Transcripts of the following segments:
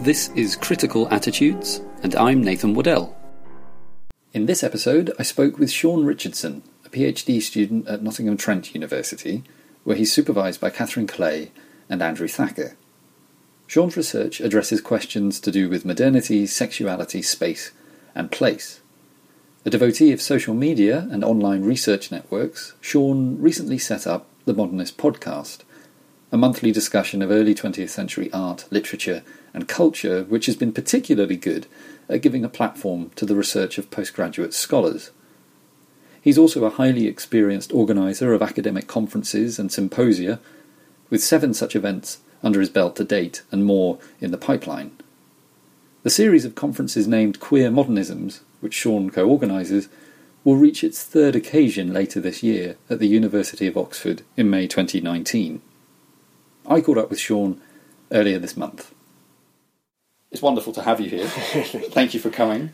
This is Critical Attitudes, and I'm Nathan Waddell. In this episode, I spoke with Sean Richardson, a PhD student at Nottingham Trent University, where he's supervised by Catherine Clay and Andrew Thacker. Sean's research addresses questions to do with modernity, sexuality, space, and place. A devotee of social media and online research networks, Sean recently set up the Modernist Podcast, a monthly discussion of early 20th century art, literature, and culture, which has been particularly good at giving a platform to the research of postgraduate scholars. He's also a highly experienced organiser of academic conferences and symposia, with seven such events under his belt to date and more in the pipeline. The series of conferences named Queer Modernisms, which Sean co organises, will reach its third occasion later this year at the University of Oxford in May 2019. I caught up with Sean earlier this month. It's wonderful to have you here. Thank you for coming.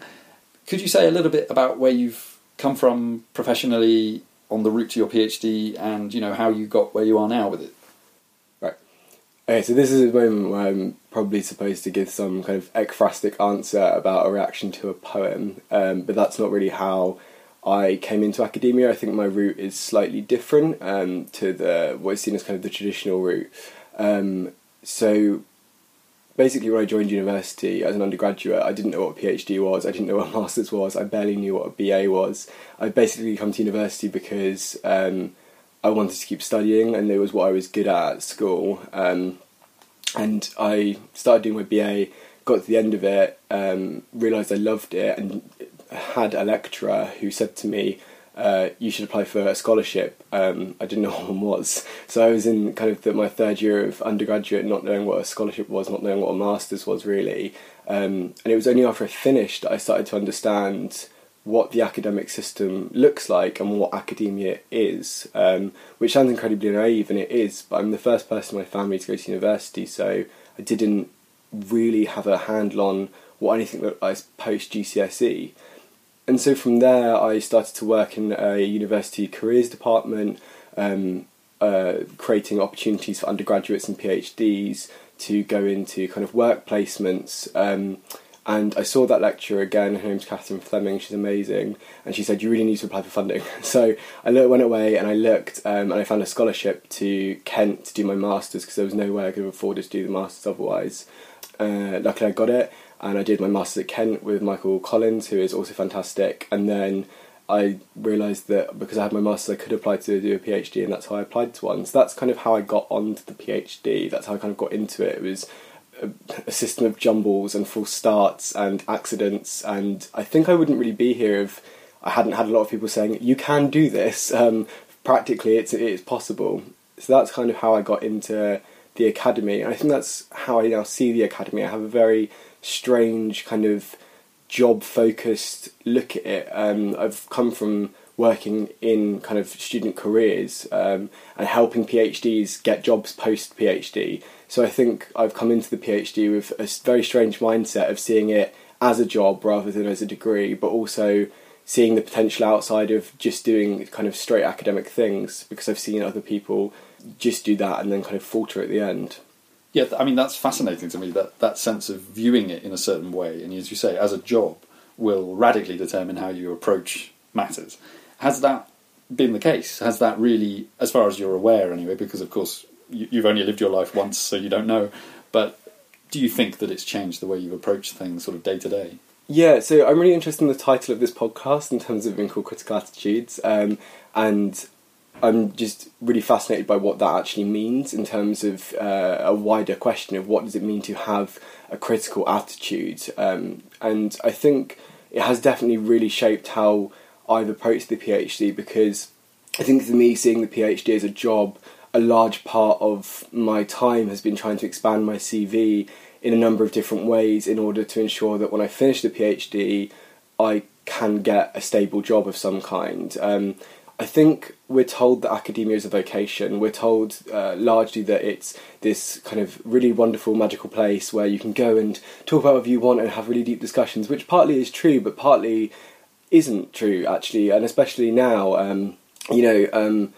Could you say a little bit about where you've come from professionally on the route to your PhD and you know how you got where you are now with it? Right. Okay, so this is a moment where I'm probably supposed to give some kind of ekphrastic answer about a reaction to a poem, um, but that's not really how I came into academia. I think my route is slightly different um, to the what is seen as kind of the traditional route. Um, so basically, when I joined university as an undergraduate, I didn't know what a PhD was. I didn't know what a master's was. I barely knew what a BA was. I basically come to university because um, I wanted to keep studying, and it was what I was good at at school. Um, and I started doing my BA. Got to the end of it, um, realised I loved it, and had a lecturer who said to me, uh, you should apply for a scholarship. Um, I didn't know what one was. So I was in kind of the, my third year of undergraduate, not knowing what a scholarship was, not knowing what a master's was really. Um, and it was only after I finished that I started to understand what the academic system looks like and what academia is, um, which sounds incredibly naive, and it is, but I'm the first person in my family to go to university, so I didn't really have a handle on what anything looked like post GCSE and so from there, I started to work in a university careers department, um, uh, creating opportunities for undergraduates and PhDs to go into kind of work placements. Um, and I saw that lecturer again. Her name's Catherine Fleming. She's amazing, and she said you really need to apply for funding. So I went away and I looked, um, and I found a scholarship to Kent to do my masters because there was no way I could have afforded to do the masters otherwise. Uh, luckily, I got it, and I did my master's at Kent with Michael Collins, who is also fantastic. And then I realised that because I had my master's, I could apply to do a PhD, and that's how I applied to one. So that's kind of how I got onto the PhD. That's how I kind of got into it. It was a, a system of jumbles and false starts and accidents, and I think I wouldn't really be here if I hadn't had a lot of people saying you can do this. Um, practically, it's it's possible. So that's kind of how I got into the academy. And I think that's how I now see the academy. I have a very strange kind of job focused look at it. Um, I've come from working in kind of student careers um, and helping PhDs get jobs post PhD. So I think I've come into the PhD with a very strange mindset of seeing it as a job rather than as a degree, but also seeing the potential outside of just doing kind of straight academic things because I've seen other people just do that and then kind of falter at the end. Yeah, I mean that's fascinating to me. That that sense of viewing it in a certain way, and as you say, as a job, will radically determine how you approach matters. Has that been the case? Has that really, as far as you're aware, anyway? Because of course you, you've only lived your life once, so you don't know. But do you think that it's changed the way you approach things, sort of day to day? Yeah, so I'm really interested in the title of this podcast in terms of being called Critical Attitudes, um, and I'm just really fascinated by what that actually means in terms of uh, a wider question of what does it mean to have a critical attitude. Um, and I think it has definitely really shaped how I've approached the PhD because I think for me, seeing the PhD as a job, a large part of my time has been trying to expand my CV in a number of different ways in order to ensure that when I finish the PhD, I can get a stable job of some kind. Um, I think we're told that academia is a vocation. We're told uh, largely that it's this kind of really wonderful, magical place where you can go and talk about whatever you want and have really deep discussions, which partly is true, but partly isn't true, actually. And especially now, um, you know, um,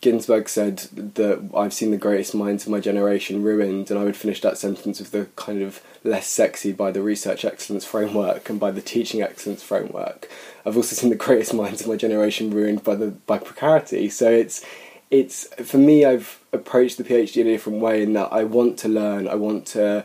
Ginsberg said that I've seen the greatest minds of my generation ruined, and I would finish that sentence with the kind of less sexy by the research excellence framework and by the teaching excellence framework. I've also seen the greatest minds of my generation ruined by the by precarity. So it's it's for me. I've approached the PhD in a different way in that I want to learn. I want to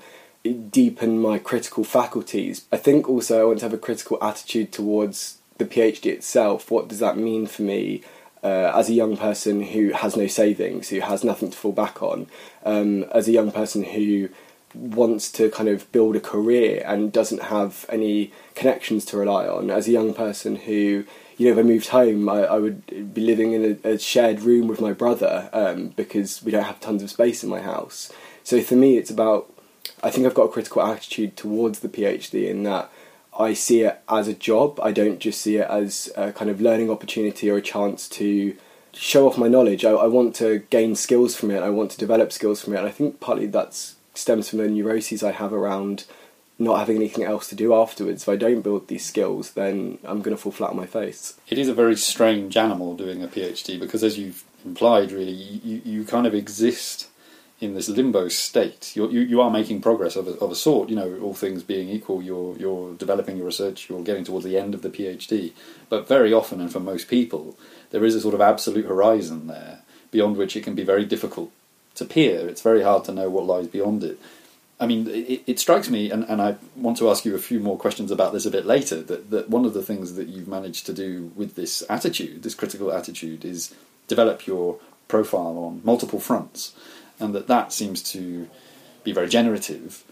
deepen my critical faculties. I think also I want to have a critical attitude towards the PhD itself. What does that mean for me? Uh, as a young person who has no savings, who has nothing to fall back on, um, as a young person who wants to kind of build a career and doesn't have any connections to rely on, as a young person who, you know, if I moved home, I, I would be living in a, a shared room with my brother um, because we don't have tons of space in my house. So for me, it's about, I think I've got a critical attitude towards the PhD in that I see it as a job. I don't just see it as a kind of learning opportunity or a chance to show off my knowledge. I, I want to gain skills from it. I want to develop skills from it. And I think partly that stems from the neuroses I have around not having anything else to do afterwards. If I don't build these skills, then I'm going to fall flat on my face. It is a very strange animal doing a PhD because, as you've implied, really, you, you kind of exist in this limbo state. You're, you you are making progress of a, of a sort. You know, all things being equal, you're you're developing your research. You're getting towards the end of the PhD. But very often, and for most people, there is a sort of absolute horizon there beyond which it can be very difficult to peer. It's very hard to know what lies beyond it. I mean, it, it, strikes me, and, and I want to ask you a few more questions about this a bit later, that, that one of the things that you've managed to do with this attitude, this critical attitude, is develop your profile on multiple fronts and that that seems to be very generative.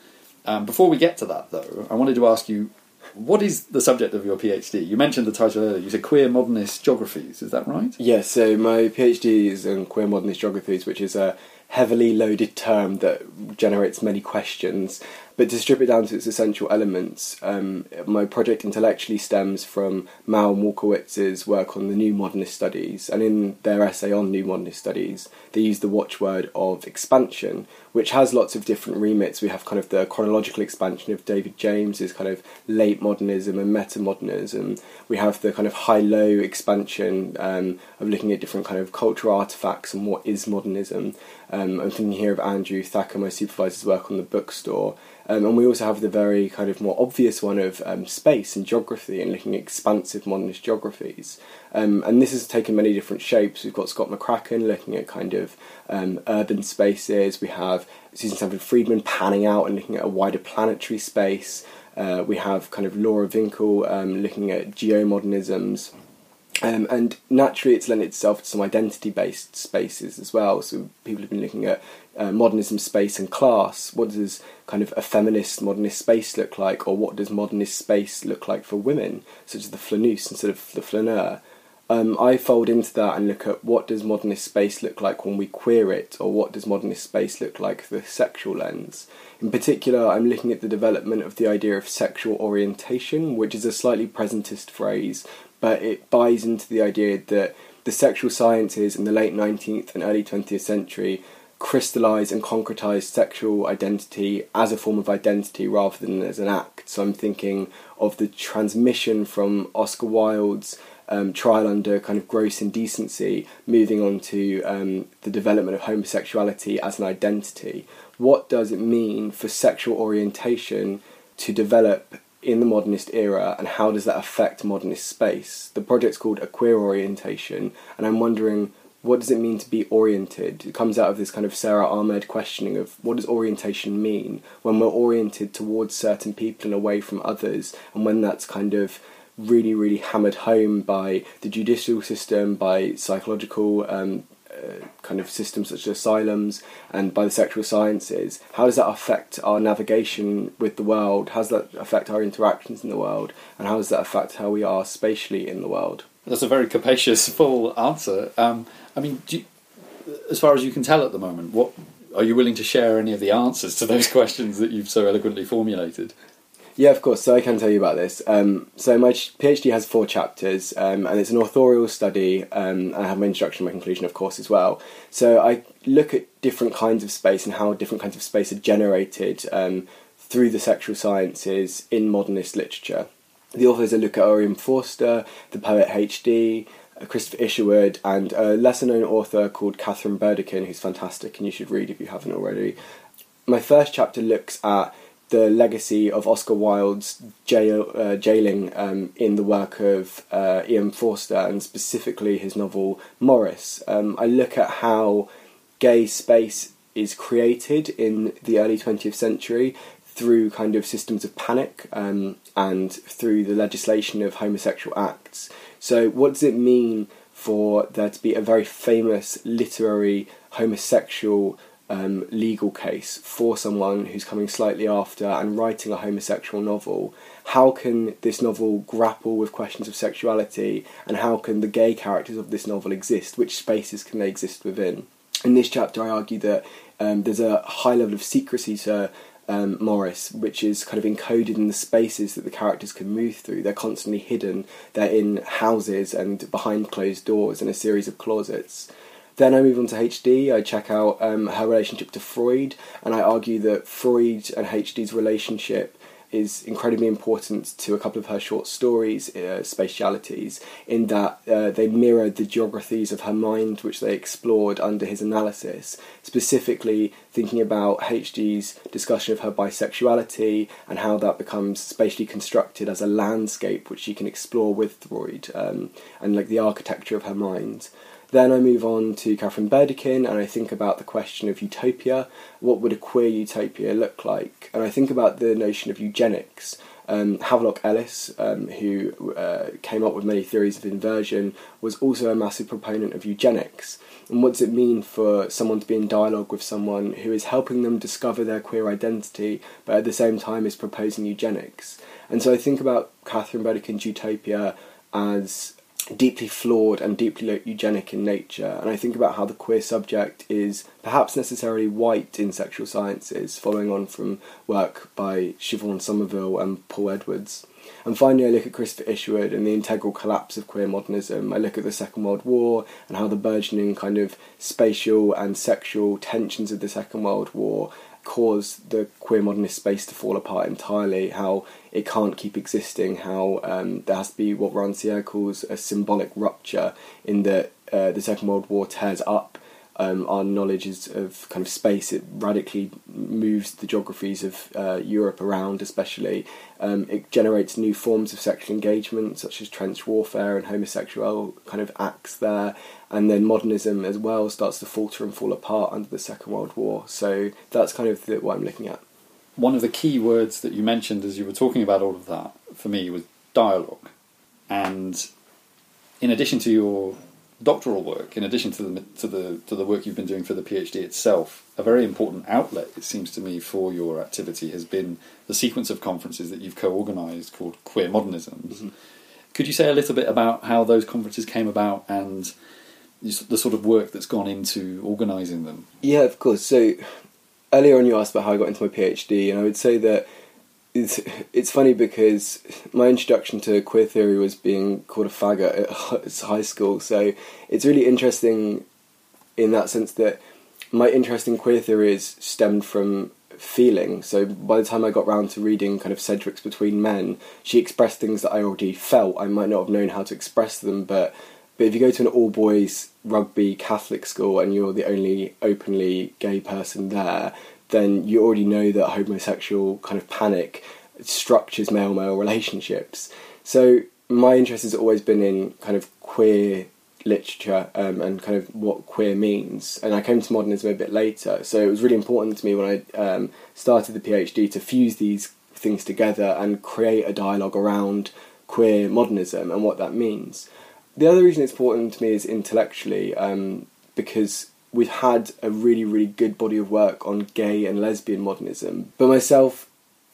Um, before we get to that, though, I wanted to ask you what is the subject of your PhD? You mentioned the title earlier. You said queer modernist geographies. Is that right? Yes. So my PhD is in queer modernist geographies, which is a heavily loaded term that generates many questions. But to strip it down to its essential elements, um, my project intellectually stems from Mao and Walkowitz's work on the New Modernist Studies, and in their essay on New Modernist Studies, they use the watchword of expansion, which has lots of different remits. We have kind of the chronological expansion of David James's kind of late modernism and metamodernism. We have the kind of high-low expansion um, of looking at different kind of cultural artifacts and what is modernism. Um, I'm thinking here of Andrew Thacker, my supervisor's work on the bookstore. Um, and we also have the very kind of more obvious one of um, space and geography and looking at expansive modernist geographies. Um, and this has taken many different shapes. We've got Scott McCracken looking at kind of um, urban spaces. We have Susan Stanford Friedman panning out and looking at a wider planetary space. Uh, we have kind of Laura Winkiel um, looking at geomodernisms. Um, and naturally, it's lent itself to some identity based spaces as well. So, people have been looking at uh, modernism, space, and class. What does kind of a feminist modernist space look like, or what does modernist space look like for women, such as the flaneuse instead of the flaneur? Um, I fold into that and look at what does modernist space look like when we queer it, or what does modernist space look like the sexual lens. In particular, I'm looking at the development of the idea of sexual orientation, which is a slightly presentist phrase, but it buys into the idea that the sexual sciences in the late 19th and early 20th century crystallize and concretize sexual identity as a form of identity rather than as an act. So I'm thinking of the transmission from Oscar Wilde's um, trial under kind of gross indecency, moving on to um, the development of homosexuality as an identity. What does it mean for sexual orientation to develop in the modernist era, and how does that affect modernist space? The project's called A Queer Orientation, and I'm wondering what does it mean to be oriented? It comes out of this kind of Sara Ahmed questioning of what does orientation mean when we're oriented towards certain people and away from others, and when that's kind of really, really hammered home by the judicial system, by psychological um, uh, kind of systems such as asylums, and by the sexual sciences. How does that affect our navigation with the world? How does that affect our interactions in the world? And how does that affect how we are spatially in the world? That's a very capacious, full answer. Um, I mean, you, as far as you can tell at the moment, what are you willing to share any of the answers to those questions that you've so eloquently formulated? Yeah, of course. So I can tell you about this. Um, so my PhD has four chapters, um, and it's an authorial study. Um, I have my introduction my conclusion, of course, as well. So I look at different kinds of space and how different kinds of space are generated um, through the sexual sciences in modernist literature. The authors are Luca Orion Forster, the poet H.D., Christopher Isherwood, and a lesser known author called Katharine Burdekin, who's fantastic and you should read if you haven't already. My first chapter looks at the legacy of Oscar Wilde's jail, uh, jailing um, in the work of uh, E.M. Forster and specifically his novel Maurice. Um, I look at how gay space is created in the early 20th century through kind of systems of panic um, and through the legislation of homosexual acts. So, what does it mean for there to be a very famous literary homosexual um, legal case for someone who's coming slightly after and writing a homosexual novel? How can this novel grapple with questions of sexuality, and how can the gay characters of this novel exist? Which spaces can they exist within? In this chapter, I argue that um, there's a high level of secrecy to um, Maurice, which is kind of encoded in the spaces that the characters can move through. They're constantly hidden. They're in houses and behind closed doors in a series of closets. Then I move on to HD. I check out um, her relationship to Freud, and I argue that Freud and HD's relationship is incredibly important to a couple of her short stories, uh, Spatialities, in that uh, they mirrored the geographies of her mind, which they explored under his analysis, specifically thinking about HD's discussion of her bisexuality and how that becomes spatially constructed as a landscape which she can explore with Freud, um, and like the architecture of her mind. Then I move on to Katharine Burdekin and I think about the question of utopia. What would a queer utopia look like? And I think about the notion of eugenics. Um, Havelock Ellis, um, who uh, came up with many theories of inversion, was also a massive proponent of eugenics. And what does it mean for someone to be in dialogue with someone who is helping them discover their queer identity, but at the same time is proposing eugenics? And so I think about Katharine Burdekin's utopia as deeply flawed and deeply eugenic in nature. And I think about how the queer subject is perhaps necessarily white in sexual sciences, following on from work by Siobhan Somerville and Paul Edwards. And finally, I look at Christopher Isherwood and the integral collapse of queer modernism. I look at the Second World War and how the burgeoning kind of spatial and sexual tensions of the Second World War caused the queer modernist space to fall apart entirely, how it can't keep existing, how um, there has to be what Rancière calls a symbolic rupture, in that uh, the Second World War tears up um, our knowledge is of kind of space. It radically moves the geographies of uh, Europe around, especially. Um, it generates new forms of sexual engagement, such as trench warfare and homosexual kind of acts there. And then modernism as well starts to falter and fall apart under the Second World War. So that's kind of the, what I'm looking at. One of the key words that you mentioned as you were talking about all of that for me was dialogue. And in addition to your doctoral work, in addition to the to the to the work you've been doing for the PhD itself, a very important outlet, it seems to me, for your activity has been the sequence of conferences that you've co-organised called Queer Modernisms. Mm-hmm. Could you say a little bit about how those conferences came about and the sort of work that's gone into organising them? Yeah, of course. So earlier on, you asked about how I got into my PhD, and I would say that it's it's funny because my introduction to queer theory was being called a faggot at high school. So it's really interesting in that sense that my interest in queer theories stemmed from feeling. So by the time I got round to reading kind of Sedgwick's Between Men, she expressed things that I already felt. I might not have known how to express them, but but if you go to an all boys rugby Catholic school and you're the only openly gay person there, then you already know that homosexual kind of panic structures male male relationships. So my interest has always been in kind of queer literature um, and kind of what queer means. And I came to modernism a bit later, so it was really important to me when I um, started the PhD to fuse these things together and create a dialogue around queer modernism and what that means. The other reason it's important to me is intellectually, um, because we've had a really, really good body of work on gay and lesbian modernism. But myself,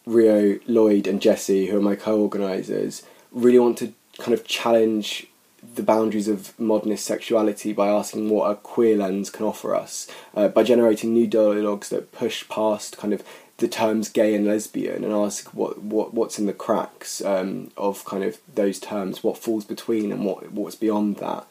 Rio, Lloyd, and Jesse, who are my co organisers, really want to kind of challenge the boundaries of modernist sexuality by asking what a queer lens can offer us, uh, by generating new dialogues that push past kind of the terms gay and lesbian and ask what, what what's in the cracks um, of kind of those terms, what falls between and what what's beyond that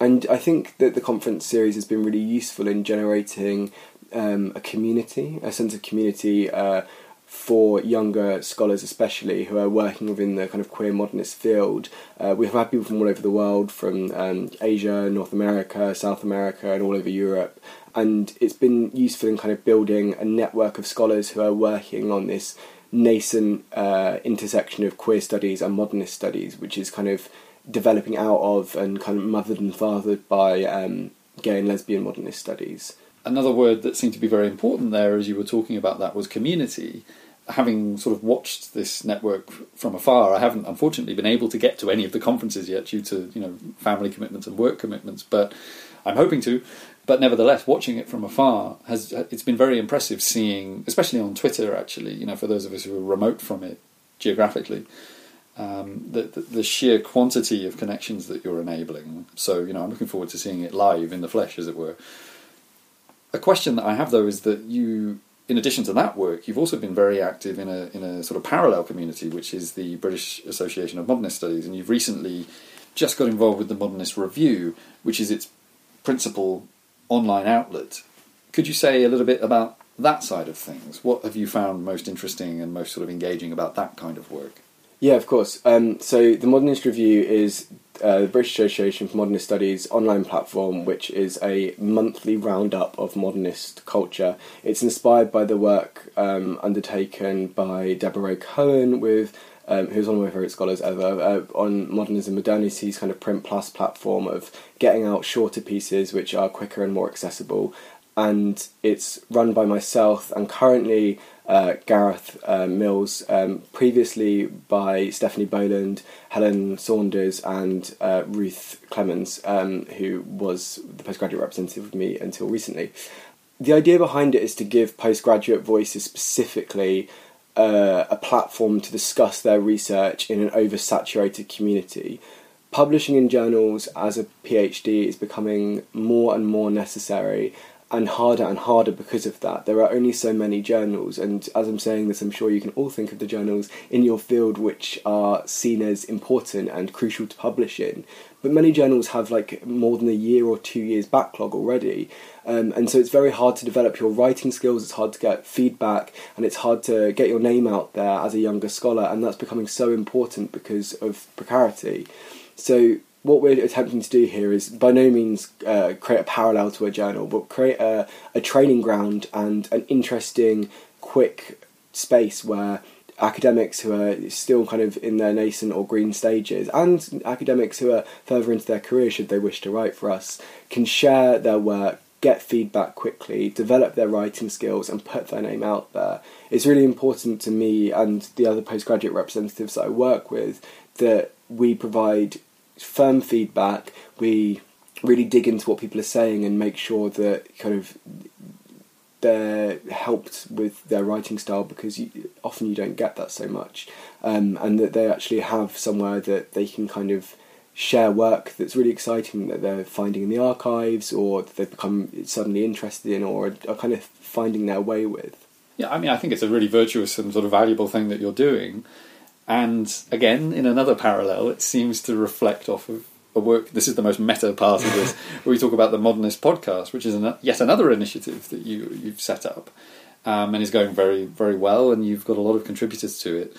and I think that the conference series has been really useful in generating um, a community, a sense of community uh, for younger scholars, especially who are working within the kind of queer modernist field. Uh, we have had people from all over the world, from um, Asia, North America, South America, and all over Europe. And it's been useful in kind of building a network of scholars who are working on this nascent uh, intersection of queer studies and modernist studies, which is kind of developing out of and kind of mothered and fathered by um, gay and lesbian modernist studies another word that seemed to be very important there as you were talking about that was community. Having sort of watched this network from afar, I haven't unfortunately been able to get to any of the conferences yet due to you know family commitments and work commitments, but I'm hoping to. But nevertheless, watching it from afar has it's been very impressive seeing, especially on Twitter. Actually, you know, for those of us who are remote from it geographically, um, the, the, the sheer quantity of connections that you're enabling. So you know, I'm looking forward to seeing it live in the flesh, as it were. A question that I have though is that you, in addition to that work, you've also been very active in a in a sort of parallel community, which is the British Association of Modernist Studies, and you've recently just got involved with the Modernist Review, which is its principal online outlet. Could you say a little bit about that side of things? What have you found most interesting and most sort of engaging about that kind of work? Yeah, of course. Um, so the Modernist Review is uh, the British Association for Modernist Studies online platform, which is a monthly roundup of modernist culture. It's inspired by the work um, undertaken by Debra Cohen with. Um, who's one of my favourite scholars ever, uh, on Modernism Modernity's kind of print plus platform of getting out shorter pieces which are quicker and more accessible. And it's run by myself, and currently uh, Gareth uh, Mills, um, previously by Stephanie Boland, Helen Saunders, and uh, Ruth Clemens, um, who was the postgraduate representative of me until recently. The idea behind it is to give postgraduate voices specifically uh, a platform to discuss their research in an oversaturated community. Publishing in journals as a PhD is becoming more and more necessary, and harder and harder because of that. There are only so many journals, and as I'm saying this, I'm sure you can all think of the journals in your field which are seen as important and crucial to publish in. But many journals have like more than a year or two years backlog already, um, and so it's very hard to develop your writing skills. It's hard to get feedback, and it's hard to get your name out there as a younger scholar, and that's becoming so important because of precarity. So what we're attempting to do here is by no means uh, create a parallel to a journal, but create a, a training ground and an interesting, quick space where academics who are still kind of in their nascent or green stages and academics who are further into their career should they wish to write for us can share their work get feedback quickly develop their writing skills and put their name out there. It's really important to me and the other postgraduate representatives that i work with that we provide firm feedback. We really dig into what people are saying and make sure that kind of they're helped with their writing style because you, often you don't get that so much, um, and that they actually have somewhere that they can kind of share work that's really exciting that they're finding in the archives or that they've become suddenly interested in or are kind of finding their way with. Yeah, I mean, I think it's a really virtuous and sort of valuable thing that you're doing. And again, in another parallel, it seems to reflect off of a work. This is the most meta part of this, where we talk about the Modernist podcast, which is an, yet another initiative that you you've set up um, and is going very very well, and you've got a lot of contributors to it.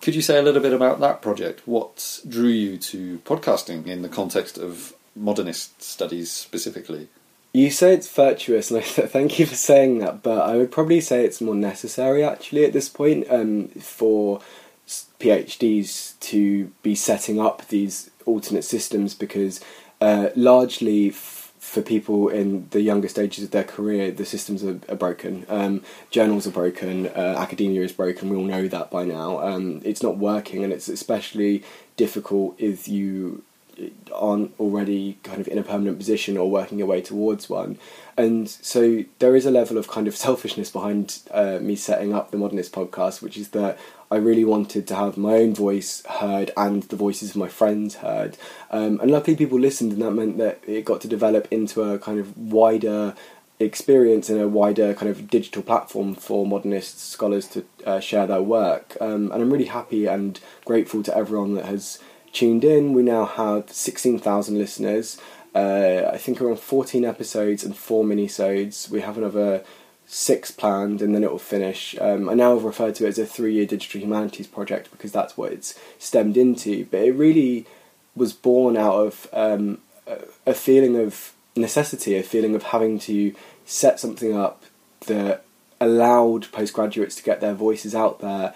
Could you say a little bit about that project? What drew you to podcasting in the context of modernist studies specifically? You say it's virtuous, and I thank you for saying that. But I would probably say it's more necessary actually at this point um, for PhDs to be setting up these alternate systems because uh, largely f- for people in the younger stages of their career, the systems are, are broken. Um, journals are broken. Uh, academia is broken. We all know that by now. Um, it's not working, and it's especially difficult if you aren't already kind of in a permanent position or working your way towards one. And so there is a level of kind of selfishness behind uh, me setting up the Modernist podcast, which is that I really wanted to have my own voice heard and the voices of my friends heard. Um, and luckily, people listened, and that meant that it got to develop into a kind of wider experience and a wider kind of digital platform for modernist scholars to uh, share their work. Um, and I'm really happy and grateful to everyone that has tuned in. We now have 16,000 listeners. Uh, I think around 14 episodes and four minisodes. We have another six planned, and then it will finish. Um, I now refer to it as a three-year digital humanities project because that's what it's stemmed into. But it really was born out of um, a feeling of necessity, a feeling of having to set something up that allowed postgraduates to get their voices out there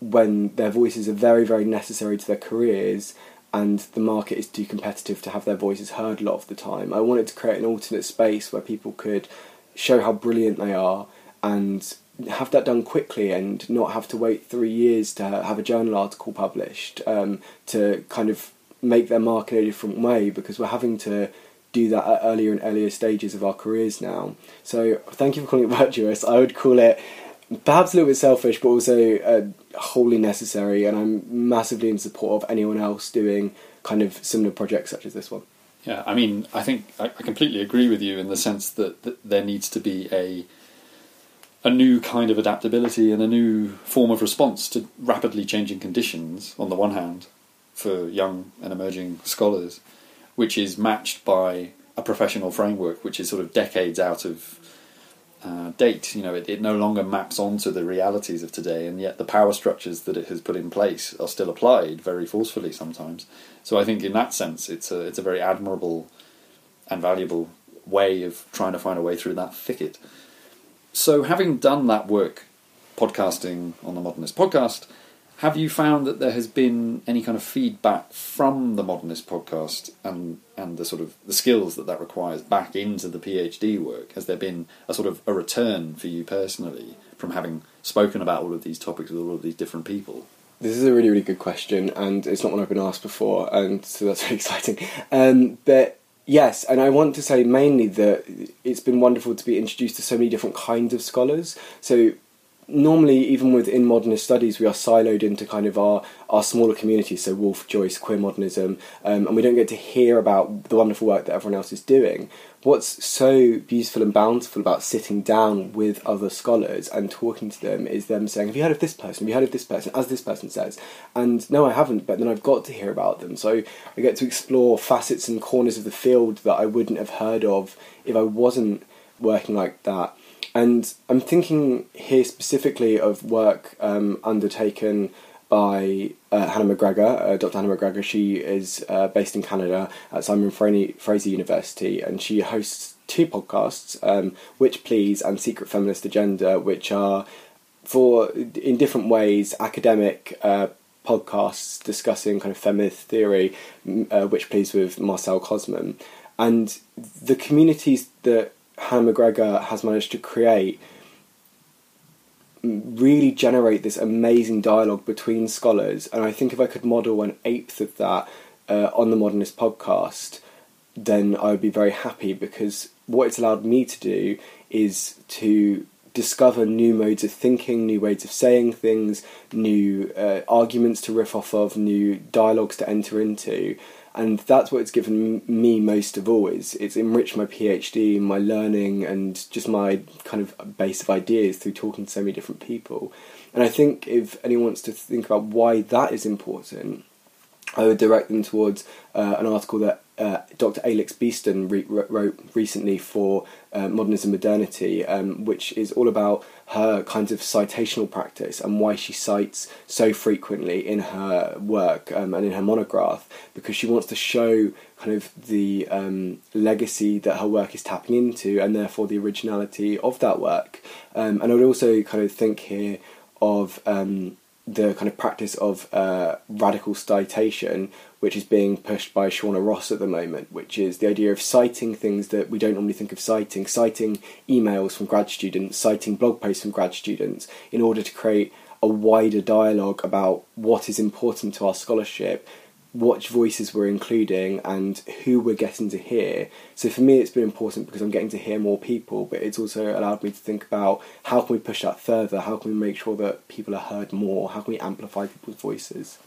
when their voices are very, very necessary to their careers and the market is too competitive to have their voices heard a lot of the time. I wanted to create an alternate space where people could show how brilliant they are and have that done quickly and not have to wait three years to have a journal article published um, to kind of make their mark in a different way because we're having to do that at earlier and earlier stages of our careers now. So thank you for calling it virtuous. I would call it perhaps a little bit selfish, but also uh, wholly necessary. And I'm massively in support of anyone else doing kind of similar projects such as this one. Yeah, I mean, I think I, completely agree with you in the sense that, that there needs to be a a new kind of adaptability and a new form of response to rapidly changing conditions on the one hand for young and emerging scholars which is matched by a professional framework which is sort of decades out of uh, date. You know, it, it no longer maps onto the realities of today, and yet the power structures that it has put in place are still applied very forcefully sometimes. So I think in that sense, it's a it's a very admirable and valuable way of trying to find a way through that thicket. So having done that work, podcasting on the Modernist podcast have you found that there has been any kind of feedback from the Modernist podcast and and the sort of the skills that that requires back into the PhD work? Has there been a sort of a return for you personally from having spoken about all of these topics with all of these different people? This is a really, really good question, and it's not one I've been asked before, and so that's very exciting. Um, but yes, and I want to say mainly that it's been wonderful to be introduced to so many different kinds of scholars. So normally, even within modernist studies, we are siloed into kind of our, our smaller communities, so Woolf, Joyce, queer modernism, um, and we don't get to hear about the wonderful work that everyone else is doing. What's so beautiful and bountiful about sitting down with other scholars and talking to them is them saying, Have you heard of this person? Have you heard of this person? As this person says. And no, I haven't, but then I've got to hear about them. So I get to explore facets and corners of the field that I wouldn't have heard of if I wasn't working like that. And I'm thinking here specifically of work um, undertaken by uh, Hannah McGregor, uh, Dr. Hannah McGregor. She is uh, based in Canada at Simon Fraser University, and she hosts two podcasts, um, Witch Please and Secret Feminist Agenda, which are for in different ways academic uh, podcasts discussing kind of feminist theory, uh, Witch Please with Marcelle Kosman, and the communities that Hannah McGregor has managed to create really generate this amazing dialogue between scholars. And I think if I could model an eighth of that uh, on the Modernist podcast, then I would be very happy because what it's allowed me to do is to discover new modes of thinking, new ways of saying things, new uh, arguments to riff off of, new dialogues to enter into and that's what it's given me most of all is it's enriched my phd my learning and just my kind of base of ideas through talking to so many different people. And i think if anyone wants to think about why that is important i would direct them towards uh, an article that uh, Dr. Alix Beeston re- wrote recently for uh, Modernism Modernity, um, which is all about her kinds of citational practice and why she cites so frequently in her work um, and in her monograph, because she wants to show kind of the um, legacy that her work is tapping into and therefore the originality of that work. Um, and I would also kind of think here of um, the kind of practice of uh, radical citation, which is being pushed by Shawna Ross at the moment, which is the idea of citing things that we don't normally think of citing, citing emails from grad students, citing blog posts from grad students, in order to create a wider dialogue about what is important to our scholarship what voices we're including and who we're getting to hear. So for me, it's been important because I'm getting to hear more people, but it's also allowed me to think about how can we push that further? How can we make sure that people are heard more? How can we amplify people's voices?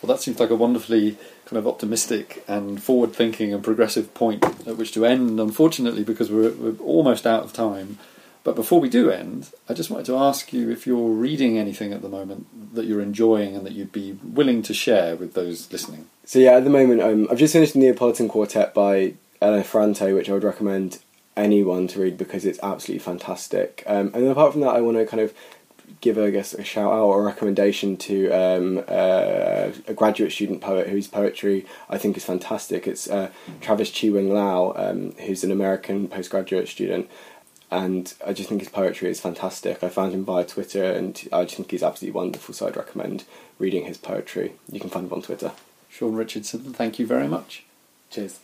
Well, that seems like a wonderfully kind of optimistic and forward-thinking and progressive point at which to end. Unfortunately, because we're, we're almost out of time. But before we do end, I just wanted to ask you if you're reading anything at the moment that you're enjoying and that you'd be willing to share with those listening. So yeah, at the moment, um, I've just finished the Neapolitan Quartet by Elena Ferrante, which I would recommend anyone to read because it's absolutely fantastic. Um, and apart from that, I want to kind of give, I guess, a shout out or recommendation to um, uh, a graduate student poet whose poetry I think is fantastic. It's uh, Travis Chi Wing Lau, um, who's an American postgraduate student. And I just think his poetry is fantastic. I found him via Twitter, and I just think he's absolutely wonderful. So I'd recommend reading his poetry. You can find him on Twitter. Sean Richardson, thank you very much. Cheers.